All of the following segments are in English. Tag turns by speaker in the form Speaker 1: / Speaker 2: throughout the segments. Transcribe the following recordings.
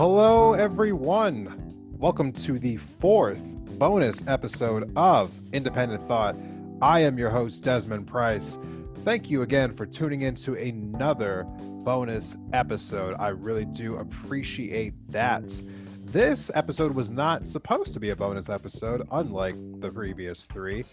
Speaker 1: Hello, everyone. Welcome to the fourth bonus episode of Independent Thought. I am your host, Desmond Price. Thank you again for tuning in to another bonus episode. I really do appreciate that. This episode was not supposed to be a bonus episode, unlike the previous three.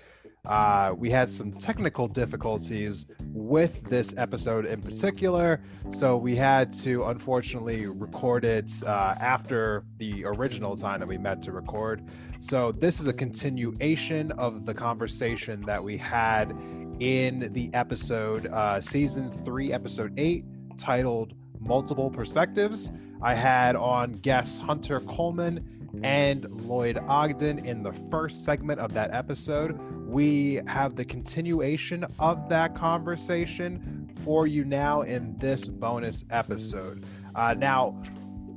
Speaker 1: Uh, we had some technical difficulties with this episode in particular, so we had to unfortunately record it uh, after the original time that we met to record. So, this is a continuation of the conversation that we had in the episode, uh, season three, episode eight, titled Multiple Perspectives. I had on guests Hunter Coleman and Lloyd Ogden in the first segment of that episode. We have the continuation of that conversation for you now in this bonus episode. Uh, now,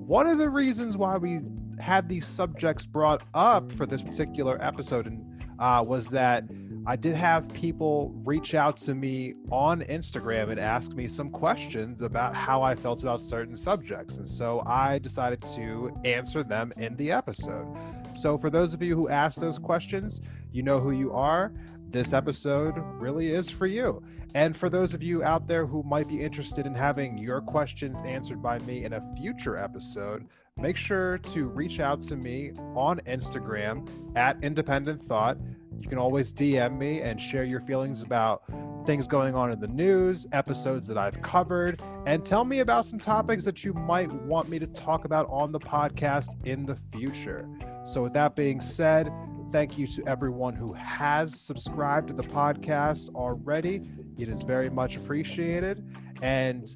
Speaker 1: one of the reasons why we had these subjects brought up for this particular episode and, uh, was that I did have people reach out to me on Instagram and ask me some questions about how I felt about certain subjects. And so I decided to answer them in the episode. So, for those of you who asked those questions, you know who you are. This episode really is for you. And for those of you out there who might be interested in having your questions answered by me in a future episode, make sure to reach out to me on Instagram at Independent Thought you can always DM me and share your feelings about things going on in the news, episodes that I've covered, and tell me about some topics that you might want me to talk about on the podcast in the future. So, with that being said, thank you to everyone who has subscribed to the podcast already. It is very much appreciated. And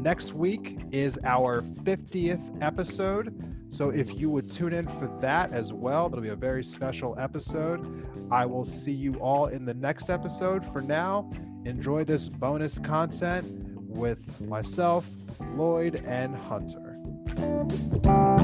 Speaker 1: next week is our 50th episode. So if you would tune in for that as well, that'll be a very special episode. I will see you all in the next episode. For now, enjoy this bonus content with myself, Lloyd, and Hunter.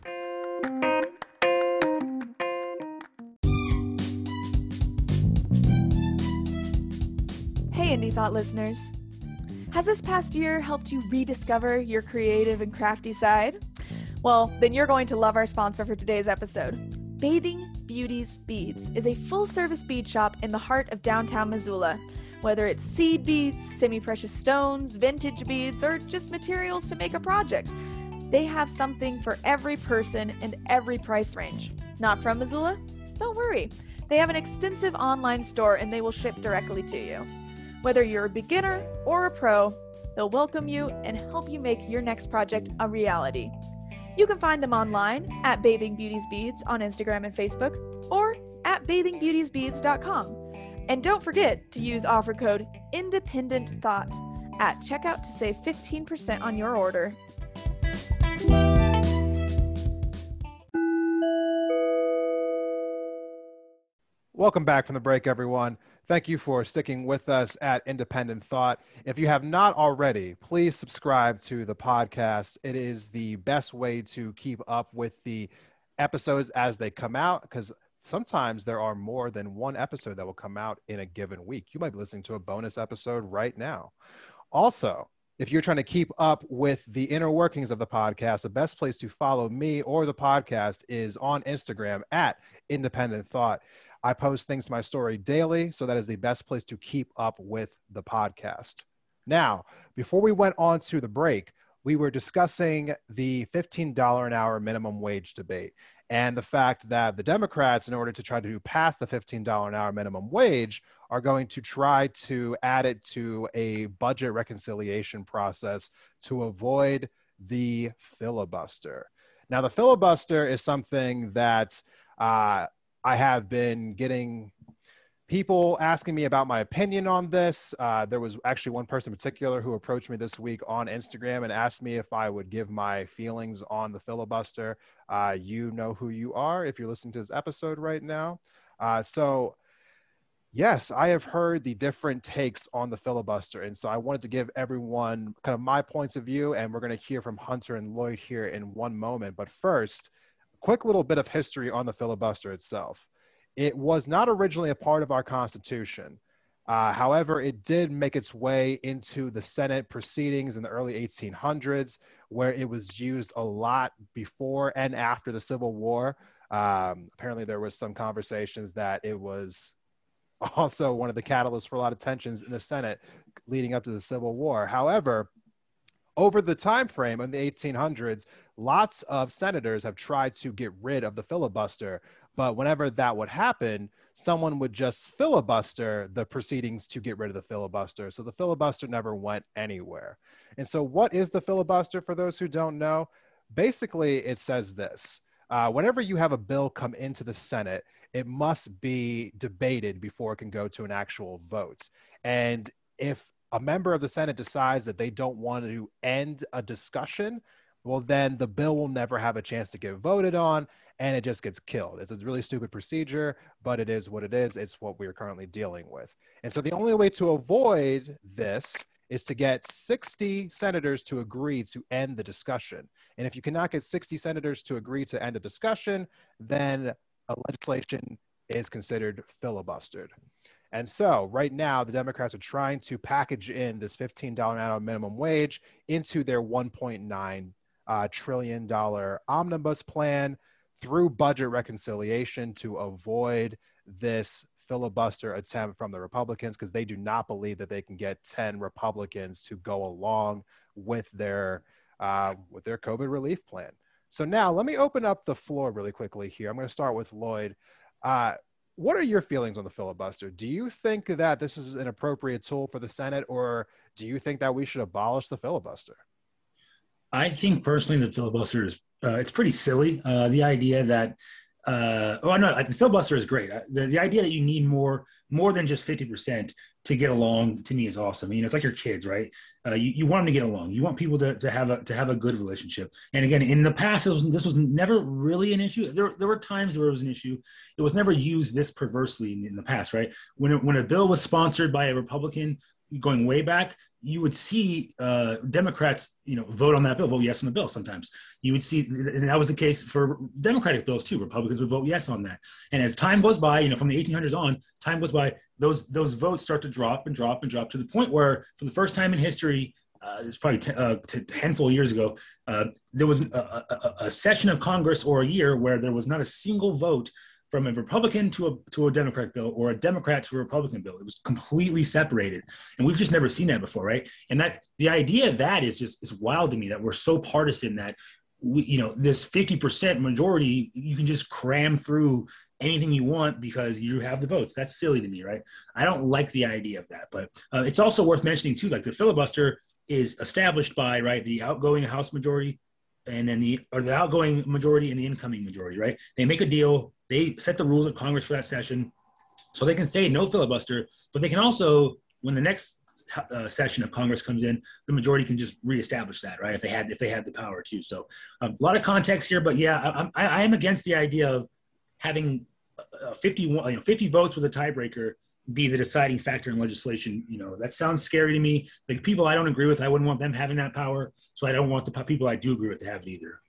Speaker 2: Indie Thought listeners. Has this past year helped you rediscover your creative and crafty side? Well, then you're going to love our sponsor for today's episode. Bathing Beauties Beads is a full service bead shop in the heart of downtown Missoula. Whether it's seed beads, semi precious stones, vintage beads, or just materials to make a project, they have something for every person and every price range. Not from Missoula? Don't worry. They have an extensive online store and they will ship directly to you. Whether you're a beginner or a pro, they'll welcome you and help you make your next project a reality. You can find them online at Bathing Beauties Beads on Instagram and Facebook or at bathingbeautiesbeads.com. And don't forget to use offer code Independent Thought at checkout to save 15% on your order.
Speaker 1: Welcome back from the break, everyone. Thank you for sticking with us at Independent Thought. If you have not already, please subscribe to the podcast. It is the best way to keep up with the episodes as they come out because sometimes there are more than one episode that will come out in a given week. You might be listening to a bonus episode right now. Also, if you're trying to keep up with the inner workings of the podcast, the best place to follow me or the podcast is on Instagram at Independent Thought. I post things to my story daily, so that is the best place to keep up with the podcast. Now, before we went on to the break, we were discussing the $15 an hour minimum wage debate and the fact that the Democrats, in order to try to pass the $15 an hour minimum wage, are going to try to add it to a budget reconciliation process to avoid the filibuster. Now, the filibuster is something that uh, I have been getting people asking me about my opinion on this. Uh, there was actually one person in particular who approached me this week on Instagram and asked me if I would give my feelings on the filibuster. Uh, you know who you are if you're listening to this episode right now. Uh, so, yes, I have heard the different takes on the filibuster. And so I wanted to give everyone kind of my points of view, and we're going to hear from Hunter and Lloyd here in one moment. But first, quick little bit of history on the filibuster itself. It was not originally a part of our Constitution. Uh, however, it did make its way into the Senate proceedings in the early 1800s, where it was used a lot before and after the Civil War. Um, apparently, there was some conversations that it was also one of the catalysts for a lot of tensions in the Senate leading up to the Civil War. However, over the time frame in the 1800s, lots of senators have tried to get rid of the filibuster but whenever that would happen, someone would just filibuster the proceedings to get rid of the filibuster. So the filibuster never went anywhere. And so, what is the filibuster for those who don't know? Basically, it says this uh, whenever you have a bill come into the Senate, it must be debated before it can go to an actual vote. And if a member of the Senate decides that they don't want to end a discussion, well, then the bill will never have a chance to get voted on and it just gets killed. It's a really stupid procedure, but it is what it is. It's what we're currently dealing with. And so the only way to avoid this is to get 60 senators to agree to end the discussion. And if you cannot get 60 senators to agree to end a discussion, then a legislation is considered filibustered. And so right now, the Democrats are trying to package in this $15 an hour minimum wage into their $1.9 uh, trillion dollar omnibus plan through budget reconciliation to avoid this filibuster attempt from the Republicans because they do not believe that they can get 10 Republicans to go along with their uh, with their COVID relief plan. So now let me open up the floor really quickly here. I'm going to start with Lloyd. Uh, what are your feelings on the filibuster? Do you think that this is an appropriate tool for the Senate, or do you think that we should abolish the filibuster?
Speaker 3: I think personally the filibuster is uh, it's pretty silly. Uh, the idea that uh, oh no, the filibuster is great. The, the idea that you need more more than just fifty percent to get along to me is awesome. You know, it's like your kids, right? Uh, you, you want them to get along. You want people to, to have a to have a good relationship. And again, in the past, was, this was never really an issue. There, there were times where it was an issue. It was never used this perversely in, in the past, right? When it, when a bill was sponsored by a Republican, going way back, you would see uh, Democrats, you know, vote on that bill, vote yes on the bill. Sometimes you would see, and that was the case for Democratic bills too. Republicans would vote yes on that. And as time goes by, you know, from the 1800s on, time goes by, those those votes start to drop and drop and drop to the point where, for the first time in history, uh, it's probably t- uh, t- a handful of years ago, uh, there was a, a, a, session of Congress or a year where there was not a single vote from a Republican to a to a Democrat bill or a Democrat to a Republican bill. It was completely separated, and we've just never seen that before, right? And that the idea of that is just is wild to me that we're so partisan that we, you know, this fifty percent majority you can just cram through anything you want because you have the votes. That's silly to me, right? I don't like the idea of that, but uh, it's also worth mentioning too, like the filibuster is established by right the outgoing House majority and then the or the outgoing majority and the incoming majority, right? They make a deal they set the rules of Congress for that session. So they can say no filibuster, but they can also, when the next uh, session of Congress comes in, the majority can just reestablish that, right? If they had if they had the power to. So um, a lot of context here, but yeah, I, I, am against the idea of having uh, 51, you know, 50 votes with a tiebreaker be the deciding factor in legislation. You know, that sounds scary to me. Like people I don't agree with, I wouldn't want them having that power. So I don't want the people I do agree with to have it either.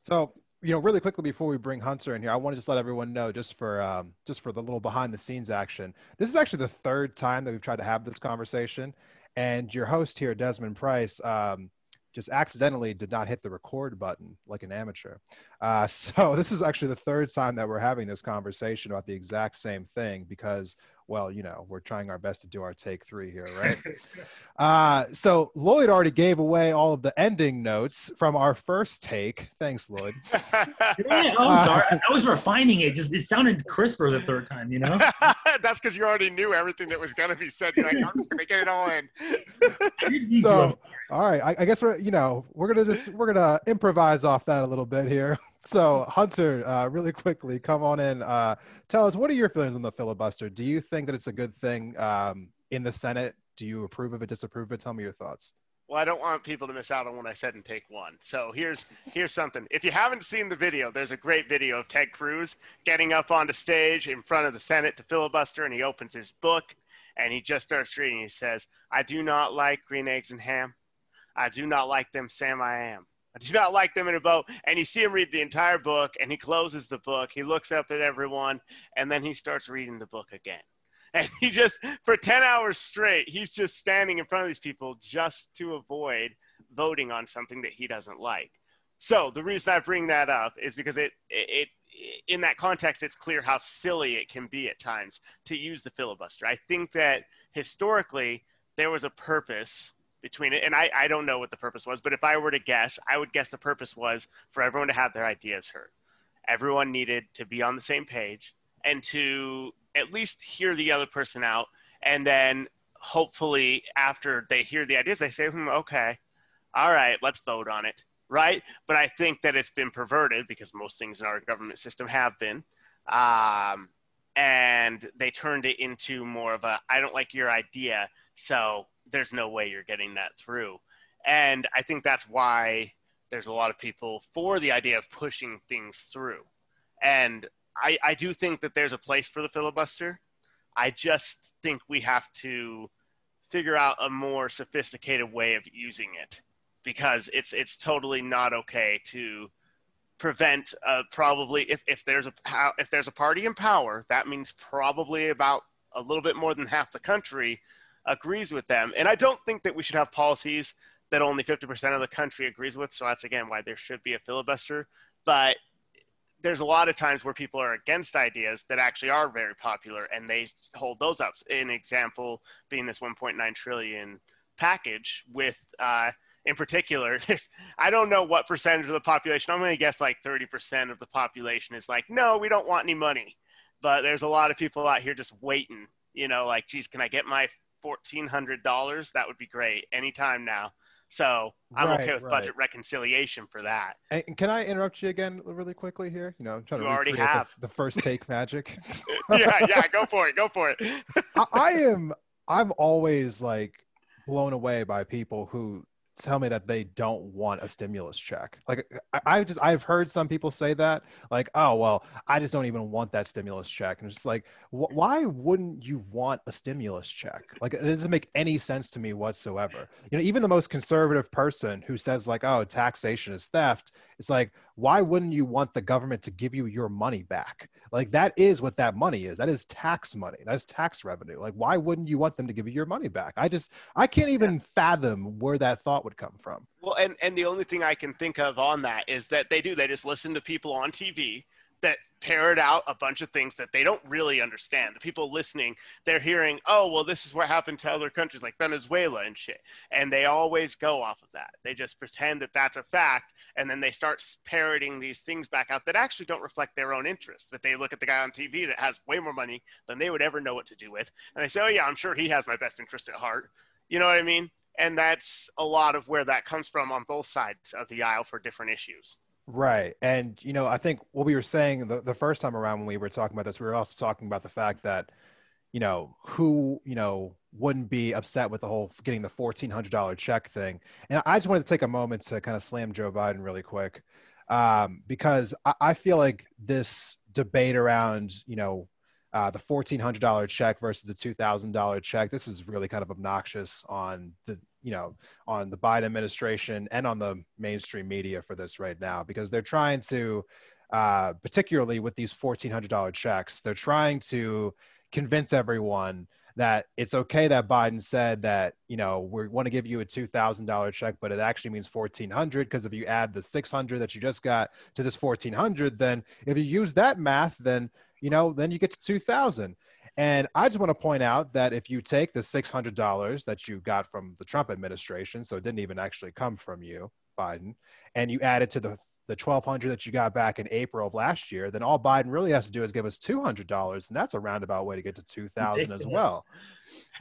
Speaker 1: So you know, really quickly before we bring Hunter in here, I want to just let everyone know, just for um, just for the little behind the scenes action. This is actually the third time that we've tried to have this conversation, and your host here, Desmond Price, um, just accidentally did not hit the record button like an amateur. Uh, so this is actually the third time that we're having this conversation about the exact same thing because well, you know, we're trying our best to do our take three here, right? uh, so Lloyd already gave away all of the ending notes from our first take. Thanks, Lloyd.
Speaker 3: yeah, oh, I'm sorry. I was refining it. Just it sounded crisper the third time, you know.
Speaker 4: That's because you already knew everything that was gonna be said. You're like, I'm just gonna get it all in.
Speaker 1: so, all right, I, I guess we're you know we're gonna just we're gonna improvise off that a little bit here. So Hunter, uh, really quickly, come on in. Uh, tell us what are your feelings on the filibuster? Do you think that it's a good thing um, in the Senate? Do you approve of it, disapprove of it? Tell me your thoughts.
Speaker 4: Well, I don't want people to miss out on what I said in take one. So here's here's something. If you haven't seen the video, there's a great video of Ted Cruz getting up onto stage in front of the Senate to filibuster, and he opens his book and he just starts reading. He says, "I do not like green eggs and ham. I do not like them, Sam. I am." I do not like them in a boat. And you see him read the entire book, and he closes the book. He looks up at everyone, and then he starts reading the book again. And he just, for 10 hours straight, he's just standing in front of these people just to avoid voting on something that he doesn't like. So the reason I bring that up is because it, it, it in that context, it's clear how silly it can be at times to use the filibuster. I think that historically, there was a purpose between it. And I, I don't know what the purpose was, but if I were to guess, I would guess the purpose was for everyone to have their ideas heard. Everyone needed to be on the same page and to at least hear the other person out. And then hopefully, after they hear the ideas, they say, hmm, okay, all right, let's vote on it. Right. But I think that it's been perverted because most things in our government system have been. Um, and they turned it into more of a I don't like your idea, so there's no way you're getting that through. And I think that's why there's a lot of people for the idea of pushing things through. And I, I do think that there's a place for the filibuster. I just think we have to figure out a more sophisticated way of using it because it's it's totally not okay to prevent uh, probably if, if there's a if there's a party in power that means probably about a little bit more than half the country agrees with them. And I don't think that we should have policies that only 50% of the country agrees with. So that's again why there should be a filibuster. But there's a lot of times where people are against ideas that actually are very popular and they hold those up. An example being this 1.9 trillion package with, uh, in particular, I don't know what percentage of the population, I'm going to guess like 30% of the population is like, no, we don't want any money. But there's a lot of people out here just waiting, you know, like, geez, can I get my fourteen hundred dollars, that would be great anytime now. So I'm right, okay with right. budget reconciliation for that.
Speaker 1: And can I interrupt you again really quickly here? You know, I'm trying
Speaker 4: you
Speaker 1: to
Speaker 4: already have
Speaker 1: the, the, first take magic.
Speaker 4: yeah, yeah, go for it, go for it.
Speaker 1: I, I am. I'm always like blown away by people who tell me that they don't want a stimulus check. Like I, I just I've heard some people say that like oh well I just don't even want that stimulus check and it's just like wh- why wouldn't you want a stimulus check? Like it doesn't make any sense to me whatsoever. You know even the most conservative person who says like oh taxation is theft it's like, why wouldn't you want the government to give you your money back? Like that is what that money is. That is tax money. That's tax revenue. Like why wouldn't you want them to give you your money back? I just I can't even yeah. fathom where that thought would come from.
Speaker 4: Well, and and the only thing I can think of on that is that they do they just listen to people on TV that parrot out a bunch of things that they don't really understand. The people listening, they're hearing, oh, well, this is what happened to other countries like Venezuela and shit. And they always go off of that. They just pretend that that's a fact. And then they start parroting these things back out that actually don't reflect their own interests. But they look at the guy on TV that has way more money than they would ever know what to do with. And they say, oh, yeah, I'm sure he has my best interest at heart. You know what I mean? And that's a lot of where that comes from on both sides of the aisle for different issues.
Speaker 1: Right. And, you know, I think what we were saying the, the first time around when we were talking about this, we were also talking about the fact that, you know, who, you know, wouldn't be upset with the whole getting the $1,400 check thing. And I just wanted to take a moment to kind of slam Joe Biden really quick um, because I, I feel like this debate around, you know, uh, the $1,400 check versus the $2,000 check, this is really kind of obnoxious on the you know on the Biden administration and on the mainstream media for this right now because they're trying to uh, particularly with these $1400 checks they're trying to convince everyone that it's okay that Biden said that you know we want to give you a two thousand dollar check, but it actually means fourteen hundred because if you add the six hundred that you just got to this fourteen hundred, then if you use that math, then you know then you get to two thousand. And I just want to point out that if you take the $600 that you got from the Trump administration, so it didn't even actually come from you, Biden, and you add it to the the 1200 that you got back in April of last year, then all Biden really has to do is give us $200 and that's a roundabout way to get to 2000 as well.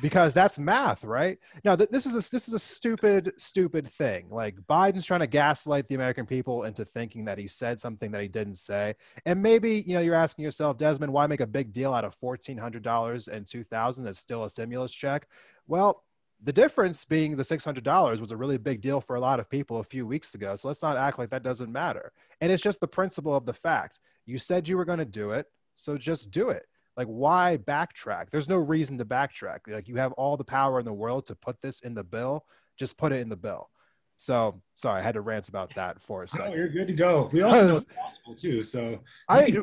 Speaker 1: Because that's math, right? Now th- this is a, this is a stupid stupid thing. Like Biden's trying to gaslight the American people into thinking that he said something that he didn't say. And maybe, you know, you're asking yourself, Desmond, why make a big deal out of $1400 and 2000 that's still a stimulus check? Well, the difference being the $600 was a really big deal for a lot of people a few weeks ago. So let's not act like that doesn't matter. And it's just the principle of the fact. You said you were going to do it, so just do it. Like, why backtrack? There's no reason to backtrack. Like, you have all the power in the world to put this in the bill. Just put it in the bill. So, sorry, I had to rant about that for a oh, second.
Speaker 3: Oh, you're good to go. We also know it's possible too. So,
Speaker 1: I,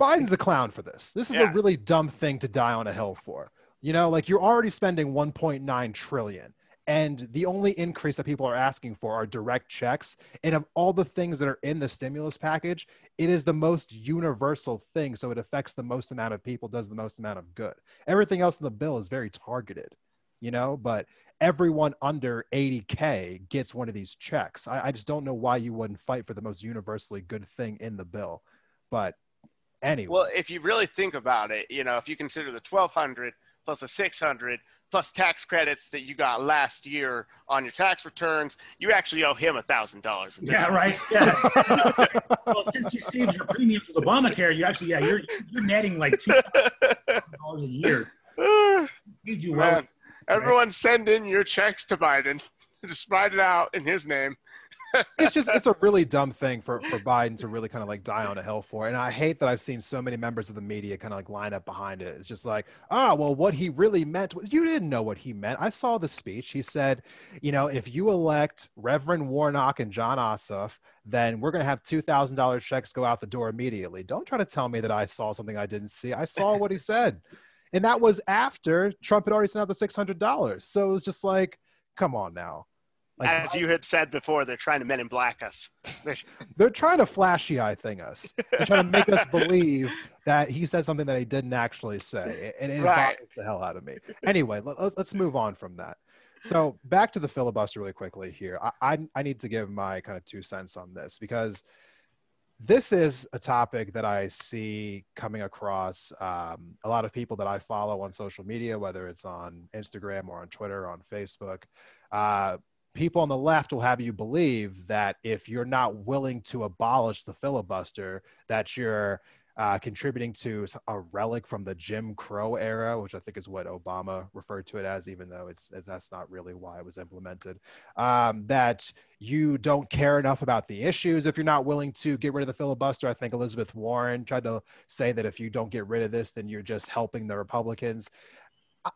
Speaker 1: Biden's a clown for this. This is
Speaker 4: Yeah.
Speaker 1: a really dumb thing to die on a hill for. You know, like you're already spending 1.9 trillion and the only increase that people are asking for are direct checks. And of all the things that are in the stimulus package it is the most universal thing. So it affects the most amount of people does the most amount of good. Everything else in the bill is very targeted you know but everyone under 80k gets one of these checks. I, I just don't know why you wouldn't fight for the most universally good thing in the bill. But anyway.
Speaker 4: Well, if you really think about it, you know, if you consider the 1200 plus the 600 plus tax credits that you got last year on your tax returns, you actually owe him a thousand dollars.
Speaker 3: yeah, right. Yeah. well, since you saved your premiums with Obamacare, you actually, yeah, you're you're netting like two thousand dollars a year. Paid you well.
Speaker 4: Everyone send in your checks to Biden. Just write it out in his name.
Speaker 1: It's just it's a really dumb thing for for Biden to really kind of like die on a hill for. And I hate that I've seen so many members of the media kind of like line up behind it. It's just like, ah, well, what he really meant was you didn't know what he meant. I saw the speech. He said, you know, if you elect Reverend Warnock and Jon Ossoff, then we're gonna have two thousand dollars checks go out the door immediately. Don't try to tell me that I saw something I didn't see. I saw what he said. And that was after Trump had already sent out the six hundred dollars. So it was just like, come on now. Like,
Speaker 4: As you had said before, they're trying to men in black us.
Speaker 1: they're trying to flashy eye thing us. They're trying to make us believe that he said something that he didn't actually say, and it
Speaker 4: Right.
Speaker 1: bothers the hell out of me. Anyway, let, us move on from that. So back to the filibuster really quickly here. I, I I need to give my kind of two cents on this because this is a topic that I see coming across um, a lot of people that I follow on social media, whether it's on Instagram or on Twitter, or on Facebook. Uh, people on the left will have you believe that if you're not willing to abolish the filibuster, that you're uh, contributing to a relic from the Jim Crow era, which I think is what Obama referred to it as, even though it's that's not really why it was implemented. Um, that you don't care enough about the issues if you're not willing to get rid of the filibuster. I think Elizabeth Warren tried to say that if you don't get rid of this, then you're just helping the Republicans.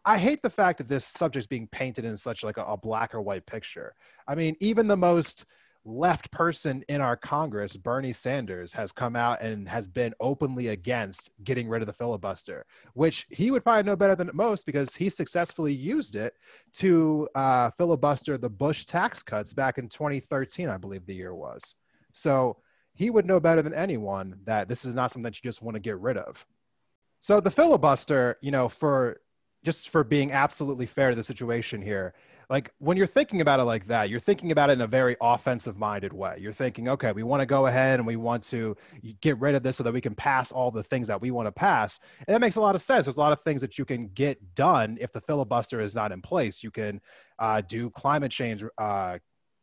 Speaker 1: I hate the fact that this subject's being painted in such like a, a, black or white picture. I mean, even the most left person in our Congress, Bernie Sanders, has come out and has been openly against getting rid of the filibuster, which he would probably know better than most because he successfully used it to uh, filibuster the Bush tax cuts back in 2013, I believe the year was. So he would know better than anyone that this is not something that you just want to get rid of. So the filibuster, you know, for just for being absolutely fair to the situation here like when you're thinking about it like that you're thinking about it in a very offensive minded way. You're thinking okay we want to go ahead and we want to get rid of this so that we can pass all the things that we want to pass. And that makes a lot of sense. There's a lot of things that you can get done if the filibuster is not in place. You can uh, do climate change uh,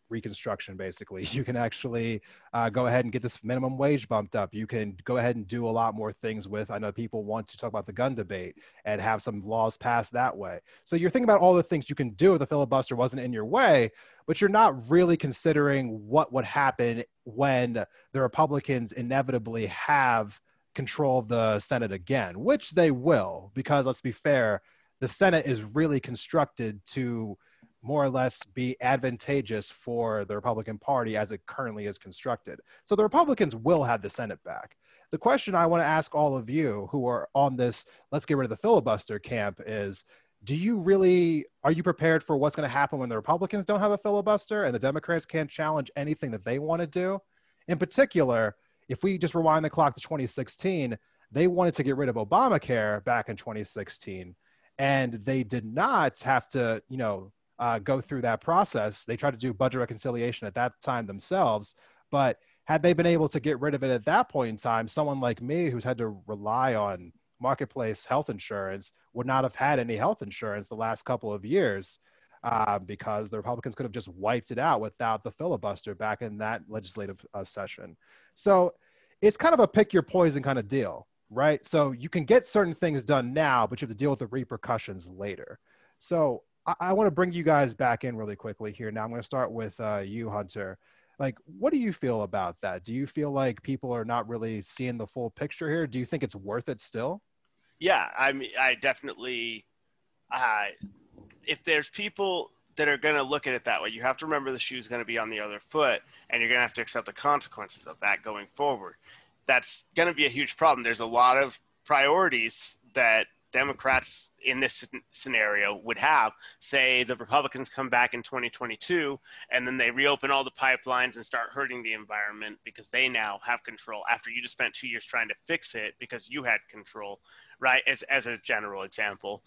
Speaker 1: reconstruction basically. You can actually uh, go ahead and get this minimum wage bumped up. You can go ahead and do a lot more things with i know people want to talk about the gun debate and have some laws passed that way. So you're thinking about all the things you can do if the filibuster wasn't in your way but you're not really considering what would happen when the republicans inevitably have control of the senate again which they will because let's be fair the senate is really constructed to more or less be advantageous for the Republican Party as it currently is constructed. So the Republicans will have the Senate back. The question I want to ask all of you who are on this let's get rid of the filibuster camp is do you really are you prepared for what's going to happen when the Republicans don't have a filibuster and the Democrats can't challenge anything that they want to do? In particular, if we just rewind the clock to 2016, they wanted to get rid of Obamacare back in 2016, and they did not have to, you know, uh, go through that process. They tried to do budget reconciliation at that time themselves, but had they been able to get rid of it at that point in time, someone like me who's had to rely on marketplace health insurance would not have had any health insurance the last couple of years uh, because the Republicans could have just wiped it out without the filibuster back in that legislative uh, session. So it's kind of a pick your poison kind of deal, right? So you can get certain things done now, but you have to deal with the repercussions later. So I, I want to bring you guys back in really quickly here. Now I'm going to start with uh, you, Hunter. Like what do you feel about that? Do you feel like people are not really seeing the full picture here? Do you think it's worth it still?
Speaker 4: Yeah i mean i definitely uh, if there's people that are going to look at it that way you have to remember the shoe's going to be on the other foot and you're going to have to accept the consequences of that going forward. That's going to be a huge problem. There's a lot of priorities that Democrats in this scenario would have. Say the Republicans come back in 2022 and then they reopen all the pipelines and start hurting the environment because they now have control after you just spent two years trying to fix it because you had control, right? As, as a general example.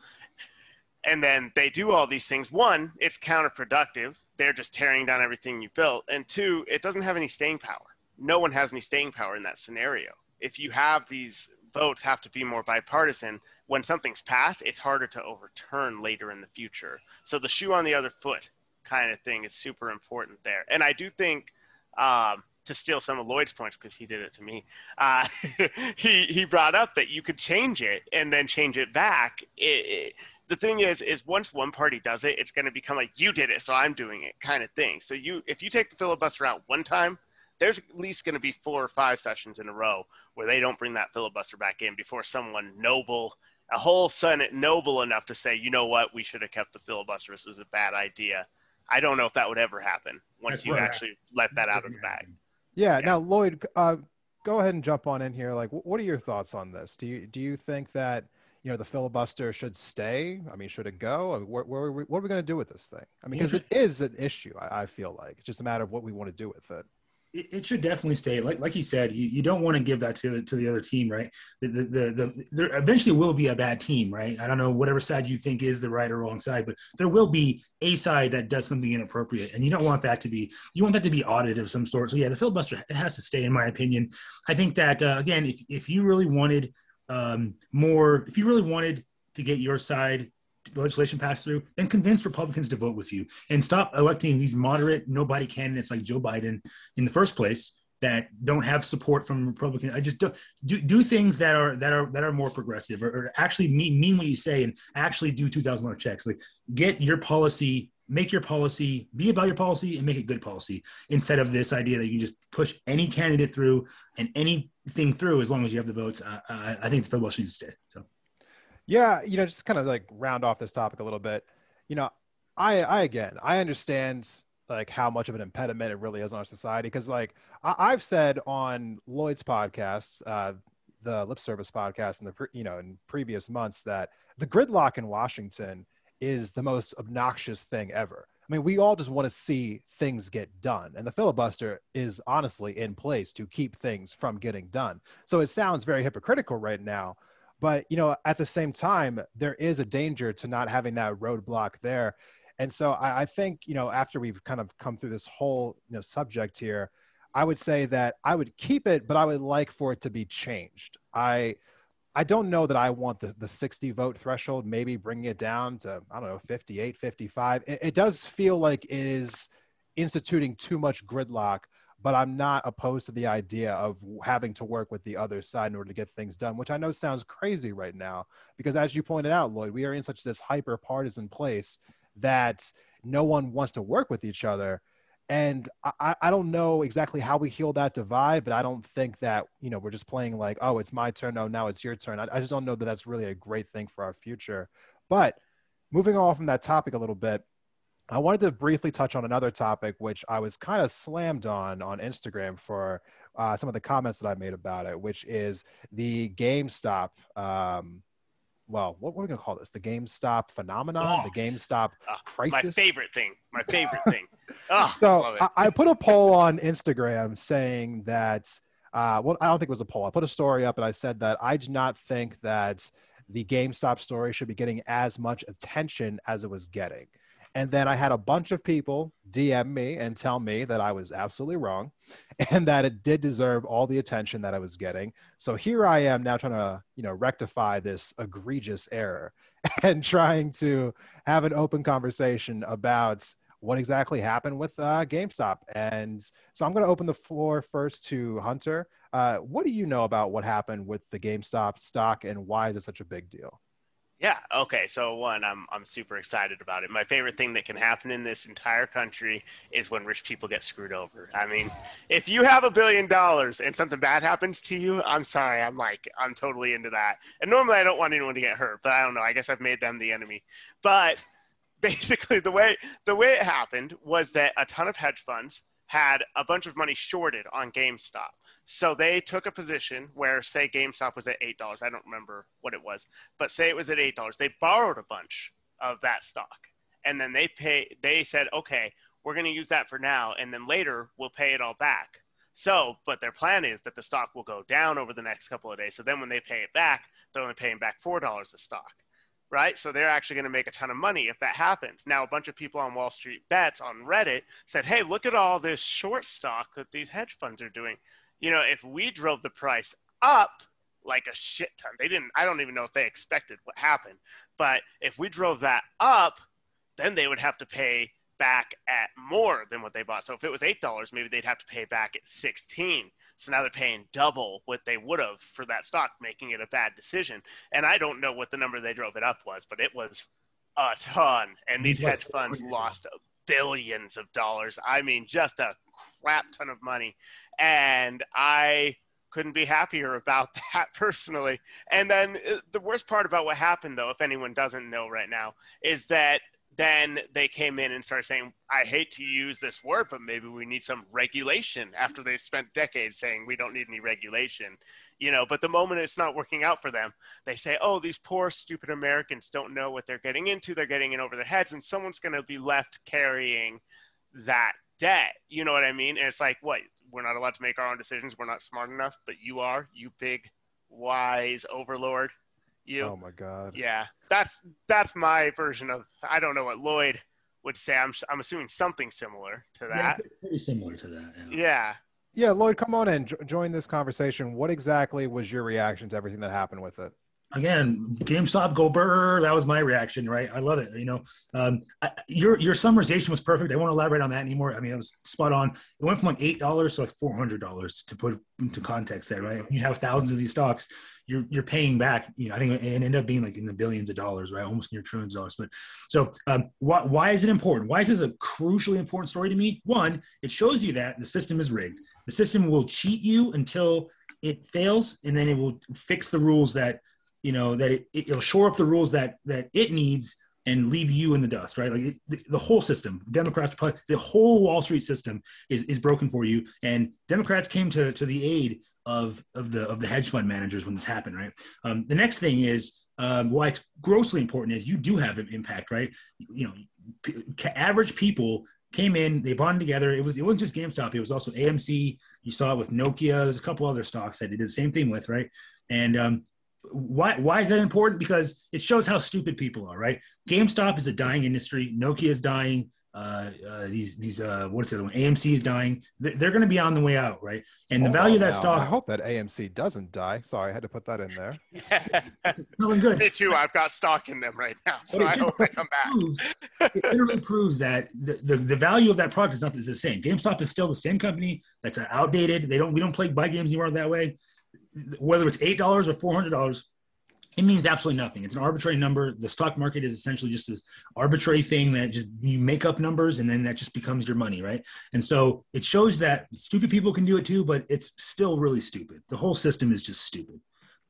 Speaker 4: And then they do all these things. One, it's counterproductive. They're just tearing down everything you built. And two, it doesn't have any staying power. No one has any staying power in that scenario. If you have these votes have to be more bipartisan. When something's passed, it's harder to overturn later in the future. So the shoe on the other foot kind of thing is super important there. And I do think um, to steal some of Lloyd's points because he did it to me. Uh, he he brought up that you could change it and then change it back. It, it, the thing is, is once one party does it, it's going to become like you did it, so I'm doing it kind of thing. So you, if you take the filibuster out one time, there's at least going to be four or five sessions in a row where they don't bring that filibuster back in before someone noble, a whole Senate noble enough to say, you know what, we should have kept the filibuster. This was a bad idea. I don't know if that would ever happen once That's you actually let that out of the bag.
Speaker 1: Yeah. yeah. Now, Lloyd, uh, go ahead and jump on in here. Like, what are your thoughts on this? Do you do you think that you know the filibuster should stay? I mean, should it go? I mean, what, what, are we, what are we going to do with this thing? I mean, because it is an issue. I, I feel like it's just a matter of what we want to do with it
Speaker 3: it, it should definitely stay. Like like you said, you, you don't want to give that to to the other team, right? The, the the, the there eventually will be a bad team, right? I don't know whatever side you think is the right or wrong side, but there will be a side that does something inappropriate, and you don't want that to be you want that to be audited of some sort. So yeah, the filibuster it has to stay, in my opinion. I think that uh, again, if if you really wanted um, more, if you really wanted to get your side legislation passed through, then convince Republicans to vote with you and stop electing these moderate, nobody candidates like Joe Biden in the first place that don't have support from Republicans. I just do, do, do things that are that are that are more progressive or, or actually mean mean what you say and actually do two thousand dollar checks. Like get your policy, make your policy, be about your policy and make it good policy instead of this idea that you just push any candidate through and anything through as long as you have the votes. Uh, I think the filibuster needs to stay. So.
Speaker 1: Yeah, you know, just kind of like round off this topic a little bit. You know, I I again I understand like how much of an impediment it really is on our society because like I, have said on Lloyd's podcast, uh, the Lip Service podcast, in the pre, you know in previous months that the gridlock in Washington is the most obnoxious thing ever. I mean, we all just want to see things get done, and the filibuster is honestly in place to keep things from getting done. So it sounds very hypocritical right now, but you know, at the same time, there is a danger to not having that roadblock there. And so I, I think, you know, after we've kind of come through this whole, you know, subject here, I would say that I would keep it, but I would like for it to be changed. I I don't know that I want the, the 60 vote threshold, maybe bringing it down to, I don't know, 58, 55. It, it does feel like it is instituting too much gridlock but I'm not opposed to the idea of having to work with the other side in order to get things done, which I know sounds crazy right now, because as you pointed out, Lloyd, we are in such this hyper partisan place that no one wants to work with each other. And I, I don't know exactly how we heal that divide, but I don't think that, you know, we're just playing like, oh, it's my turn. No, now it's your turn. I, I just don't know that that's really a great thing for our future. But moving off from that topic a little bit, I wanted to briefly touch on another topic, which I was kind of slammed on on Instagram for uh, some of the comments that I made about it, which is the GameStop. Um, well, what, what are we gonna call this? The GameStop phenomenon, oh, the GameStop uh, crisis.
Speaker 4: My favorite thing. My favorite thing. Oh,
Speaker 1: so I, I, put a poll on Instagram saying that Uh, well, I don't think it was a poll. I put a story up and I said that I do not think that the GameStop story should be getting as much attention as it was getting. And then I had a bunch of people DM me and tell me that I was absolutely wrong and that it did deserve all the attention that I was getting. So here I am now trying to, you know, rectify this egregious error and trying to have an open conversation about what exactly happened with uh, GameStop. And so I'm going to open the floor first to Hunter. Uh, what do you know about what happened with the GameStop stock and why is it such a big deal?
Speaker 4: Yeah. Okay. So one, I'm I'm super excited about it. My favorite thing that can happen in this entire country is when rich people get screwed over. I mean, if you have a billion dollars and something bad happens to you, I'm sorry. I'm like I'm totally into that. And normally I don't want anyone to get hurt, but I don't know. I guess I've made them the enemy. But basically, the way the way it happened was that a ton of hedge funds had a bunch of money shorted on GameStop. So they took a position where, say, GameStop was at eight dollars. I don't remember what it was, but say it was at eight dollars. They borrowed a bunch of that stock, and then they pay. They said, okay, we're going to use that for now, and then later we'll pay it all back. So, but their plan is that the stock will go down over the next couple of days. So then when they pay it back, they're only paying back four dollars a stock right? So they're actually going to make a ton of money if that happens. Now, a bunch of people on Wall Street Bets on Reddit said, hey, look at all this short stock that these hedge funds are doing you know, if we drove the price up like a shit ton, they didn't, I don't even know if they expected what happened, but if we drove that up, then they would have to pay back at more than what they bought. So if it was $8, maybe they'd have to pay back at 16. So now they're paying double what they would have for that stock, making it a bad decision. And I don't know what the number they drove it up was, but it was a ton. And these hedge funds lost billions of dollars. I mean, just a crap ton of money. And I couldn't be happier about that personally. And then uh, the worst part about what happened, though, if anyone doesn't know right now, is that then they came in and started saying, I hate to use this word, but maybe we need some regulation after they spent decades saying we don't need any regulation. You know, but the moment it's not working out for them, they say, oh, these poor, stupid Americans don't know what they're getting into. They're getting in over their heads, and someone's going to be left carrying that debt. You know what I mean? And it's like, what? We're not allowed to make our own decisions. We're not smart enough, but you are, you big, wise overlord. You.
Speaker 1: Oh my God.
Speaker 4: Yeah, that's that's my version of. I don't know what Lloyd would say. I'm I'm assuming something similar to that.
Speaker 3: Yeah, pretty similar to that.
Speaker 4: Yeah. yeah.
Speaker 1: Yeah, Lloyd, come on in. Jo- join this conversation. What exactly was your reaction to everything that happened with it?
Speaker 3: Again, GameStop go burr. That was my reaction, right? I love it. You know, um, I, your your summarization was perfect. I won't elaborate on that anymore. I mean, it was spot on. It went from like eight dollars to like four hundred dollars to put into context there, right? You have thousands of these stocks, you're you're paying back. You know, I think it ended up being like in the billions of dollars, right? Almost near trillions of dollars. But so, um, why why is it important? Why is this a crucially important story to me? One, it shows you that the system is rigged. The system will cheat you until it fails, and then it will fix the rules that you know that it, it, will shore up the rules that that it needs and leave you in the dust, right? Like it, the, the, whole system, Democrats, the whole Wall Street system is, is broken for you. And Democrats came to, to the aid of, of the, of the hedge fund managers when this happened, right? Um, the next thing is um, why it's grossly important is you do have an impact, right? You know, p- average people came in, they bonded together. It was, it wasn't just GameStop. It was also AMC. You saw it with Nokia. There's a couple other stocks that did the same thing with, right? And um, why why is that important? Because it shows how stupid people are, right? GameStop is a dying industry. Nokia is dying. Uh, uh, these these uh, what's the other one? AMC is dying. They're, they're going to be on the way out, right? And the value of that
Speaker 1: now.
Speaker 3: stock.
Speaker 1: I hope that AMC doesn't die. Sorry, I had to put that in there.
Speaker 3: Feeling good.
Speaker 4: Me too. I've got stock in them right now, so I hope they come back.
Speaker 3: Proves, it literally proves that the, the, the value of that product is not is the same. GameStop is still the same company. That's outdated. They don't we don't play buy games anymore that way whether it's eight dollars or four hundred dollars, it means absolutely nothing. It's an arbitrary number. The stock market is essentially just this arbitrary thing that just you make up numbers and then that just becomes your money, right? And so it shows that stupid people can do it too, but it's still really stupid. The whole system is just stupid.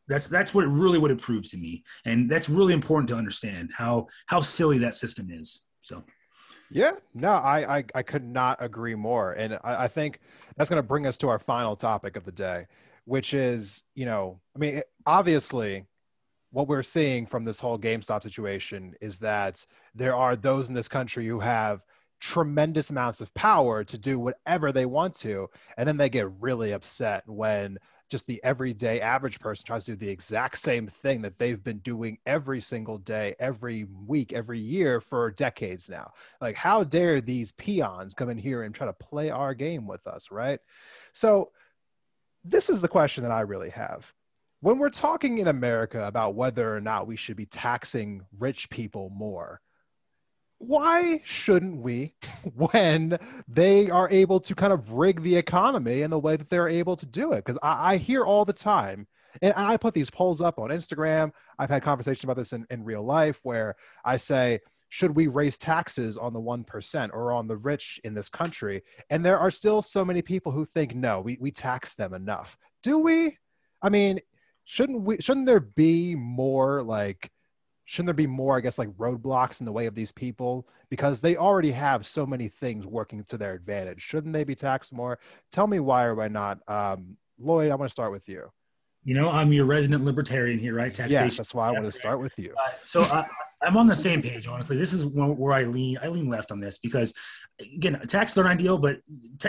Speaker 3: That's that's what it really what it proves to me, and that's really important to understand how how silly that system is. So.
Speaker 1: Yeah, no, I, I, I could not agree more. And I, I think that's going to bring us to our final topic of the day, which is, you know, I mean, obviously, what we're seeing from this whole GameStop situation is that there are those in this country who have tremendous amounts of power to do whatever they want to and then they get really upset when just the everyday average person tries to do the exact same thing that they've been doing every single day, every week, every year for decades now. Like, how dare these peons come in here and try to play our game with us, right? So, this is the question that I really have. When we're talking in America about whether or not we should be taxing rich people more, why shouldn't we when they are able to kind of rig the economy in the way that they're able to do it because I, I, hear all the time and i put these polls up on instagram i've had conversations about this in, in real life where i say should we raise taxes on the 1% or on the rich in this country? And there are still so many people who think no we, we tax them enough. Do we? I mean shouldn't we shouldn't there be more like shouldn't there be more i guess like roadblocks in the way of these people? Because they already have so many things working to their advantage. Shouldn't they be taxed more? Tell me why or why not. Um, lloyd i want to start with you
Speaker 3: you know i'm your resident libertarian here right?
Speaker 1: Taxation. yes that's why i want to start with you.
Speaker 3: Uh, so I, i'm on the same page honestly. This is where i lean i lean left on this because again taxes aren't ideal but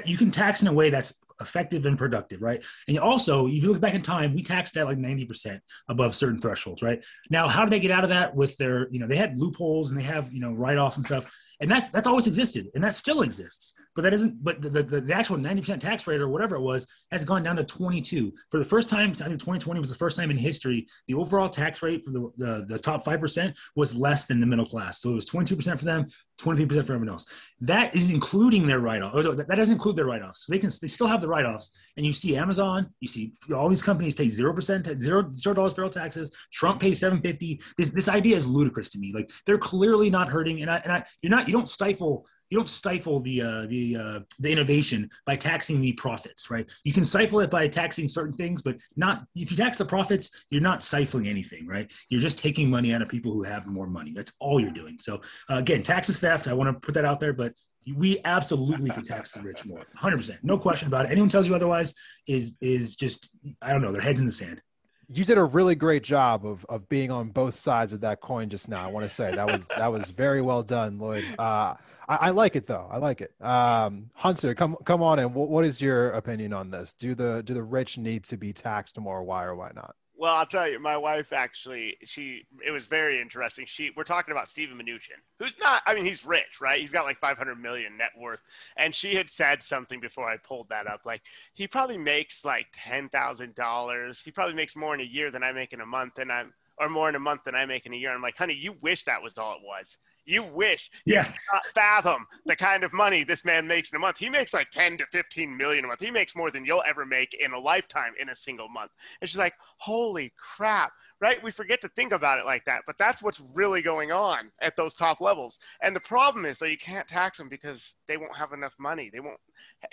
Speaker 3: you can tax in a way that's effective and productive, right? And also, if you look back in time, we taxed at like 90% above certain thresholds, right? Now, how did they get out of that with their, you know, they had loopholes and they have, you know, write-offs and stuff and that's that's always existed and that still exists but that isn't but the, the, the, actual 90% tax rate or whatever it was has gone down to 22 for the first time i think 2020 was the first time in history the overall tax rate for the, the, the top 5% was less than the middle class. So it was 22% for them 23% for everyone else. That is including their write-off that doesn't include their write-offs. So they can they still have the write-offs and you see amazon you see all these companies pay 0% zero zero dollars federal taxes trump pays 750 this, this idea is ludicrous to me. Like they're clearly not hurting and I, and I you're not you don't stifle you don't stifle the uh, the uh, the innovation by taxing the profits, right? You can stifle it by taxing certain things, but not if you tax the profits, you're not stifling anything, right? You're just taking money out of people who have more money. That's all you're doing. So uh, again, taxes theft. I want to put that out there, but we absolutely can tax the rich more, 100, percent no question about it. Anyone tells you otherwise is is just I don't know, their heads in the sand
Speaker 1: you did a really great job of of being on both sides of that coin just now. I want to say that was that was very well done, Lloyd. Uh, I, I, like it though. I like it. Um, Hunter, come come on in. What, what is your opinion on this? Do the do the rich need to be taxed more? Why or why not?
Speaker 4: Well, I'll tell you, my wife actually, she, it was very interesting. She, we're talking about Steven Mnuchin, who's not, I mean, he's rich, right? He's got like 500 million net worth. And she had said something before I pulled that up. Like, he probably makes like $10,000. He probably makes more in a year than I make in a month. And I'm, or more in a month than I make in a year. I'm like, honey, you wish that was all it was. You wish
Speaker 3: yeah.
Speaker 4: you could fathom the kind of money this man makes in a month. He makes like 10 to 15 million a month. He makes more than you'll ever make in a lifetime in a single month. And she's like, holy crap, right? We forget to think about it like that. But that's what's really going on at those top levels. And the problem is, though, you can't tax them because they won't have enough money. They won't,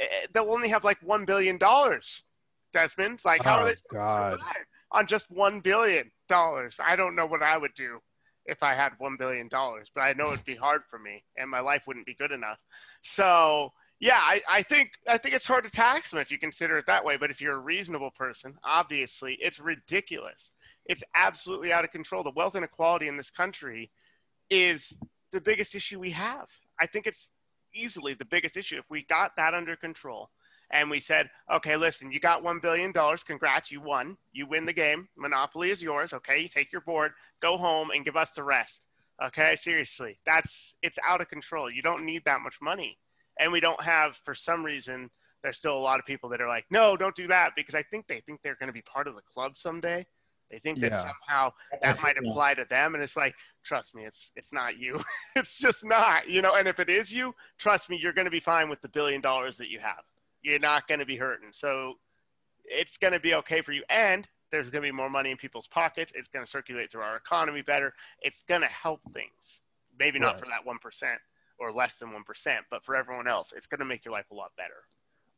Speaker 4: eh, eh, they'll only have like $1 billion. Desmond, like, how oh, are they supposed God. to survive on just $1 billion? I don't know what I would do if I had $1 billion, but I know it'd be hard for me and my life wouldn't be good enough. So, yeah, I, I think I think it's hard to tax them if you consider it that way. But if you're a reasonable person, obviously it's ridiculous. It's absolutely out of control. The wealth inequality in this country is the biggest issue we have. I think it's easily the biggest issue. If we got that under control, and we said, okay, listen, you got $1 billion. Congrats, you won. You win the game. Monopoly is yours. Okay, you take your board, go home, and give us the rest. Okay, seriously, that's it's out of control. You don't need that much money. And we don't have, for some reason, there's still a lot of people that are like, no, don't do that because I think they think they're going to be part of the club someday. They think that somehow that might apply to them, and it's like, trust me, it's it's not you. it's just not, you know. And if it is you, trust me, you're going to be fine with the billion dollars that you have you're not going to be hurting. So it's going to be okay for you. And there's going to be more money in people's pockets. It's going to circulate through our economy better. It's going to help things. Maybe not right. for that 1% or less than 1%, but for everyone else, it's going to make your life a lot better.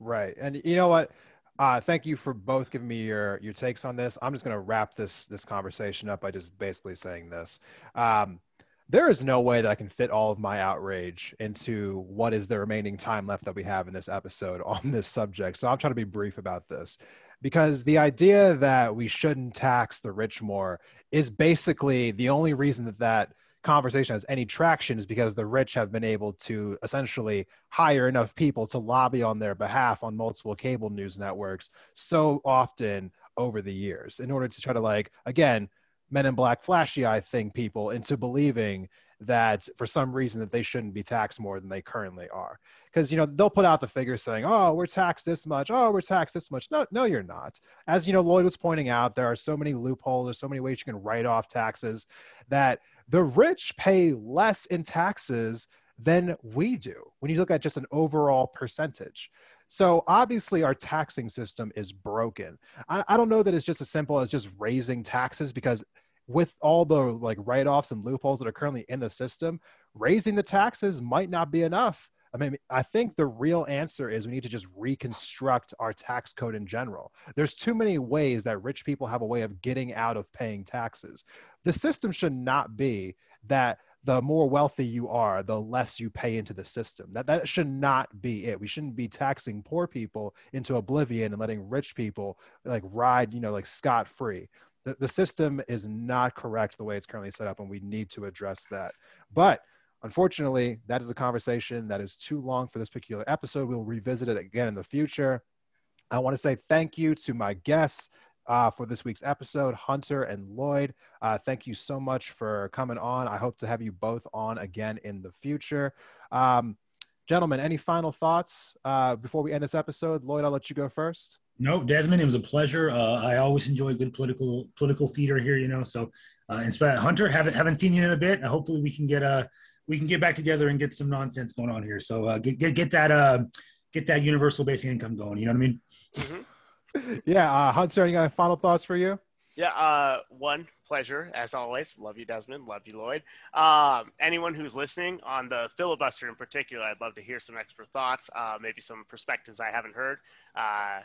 Speaker 1: Right. And you know what? Uh, thank you for both giving me your your takes on this. I'm just going to wrap this this conversation up by just basically saying this. Um, there is no way that I can fit all of my outrage into what is the remaining time left that we have in this episode on this subject. So I'm trying to be brief about this because the idea that we shouldn't tax the rich more is basically the only reason that that conversation has any traction is because the rich have been able to essentially hire enough people to lobby on their behalf on multiple cable news networks so often over the years in order to try to like again men in black flashy eye thing people into believing that for some reason that they shouldn't be taxed more than they currently are. Because you know they'll put out the figures saying oh we're taxed this much. Oh we're taxed this much. No no you're not. As you know lloyd was pointing out there are so many loopholes there's so many ways you can write off taxes that the rich pay less in taxes than we do when you look at just an overall percentage so obviously our taxing system is broken I, I don't know that it's just as simple as just raising taxes because with all the like write-offs and loopholes that are currently in the system, raising the taxes might not be enough. I mean, I think the real answer is we need to just reconstruct our tax code in general. There's too many ways that rich people have a way of getting out of paying taxes. The system should not be that the more wealthy you are, the less you pay into the system. That that should not be it. We shouldn't be taxing poor people into oblivion and letting rich people like ride, you know, like scot free the, the system is not correct the way it's currently set up, and we need to address that. But unfortunately, that is a conversation that is too long for this particular episode. We'll revisit it again in the future. I want to say thank you to my guests. Uh, for this week's episode, Hunter and Lloyd. Uh, thank you so much for coming on. I hope to have you both on again in the future. Um, gentlemen, any final thoughts uh, before we end this episode? Lloyd, I'll let you go first.
Speaker 3: No, Desmond, it was a pleasure. Uh, I always enjoy good political political theater here, you know. So, uh, inspired Hunter, haven't haven't seen you in a bit. Hopefully, we can get uh we can get back together and get some nonsense going on here. So, uh, get get get that uh get that universal basic income going. You know what I mean?
Speaker 1: Mm-hmm. Yeah, uh, Hunter, any final thoughts for you?
Speaker 4: Yeah, uh, one pleasure as always. Love you, Desmond. Love you, Lloyd. Um, anyone who's listening on the filibuster in particular, I'd love to hear some extra thoughts, uh, maybe some perspectives I haven't heard. Uh,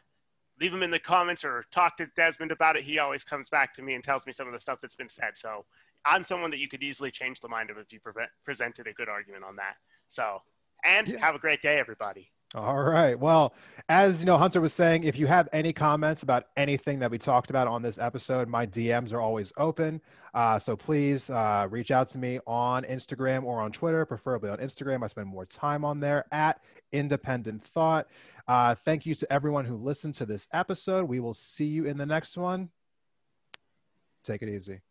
Speaker 4: leave them in the comments or talk to Desmond about it. He always comes back to me and tells me some of the stuff that's been said. So I'm someone that you could easily change the mind of if you pre- presented a good argument on that. So, and yeah. have a great day, everybody.
Speaker 1: All right. Well, as you know, Hunter was saying, if you have any comments about anything that we talked about on this episode, my DMs are always open. Uh, so please uh, reach out to me on Instagram or on Twitter, preferably on Instagram. I spend more time on there at Independent Thought. Uh, thank you to everyone who listened to this episode. We will see you in the next one. Take it easy.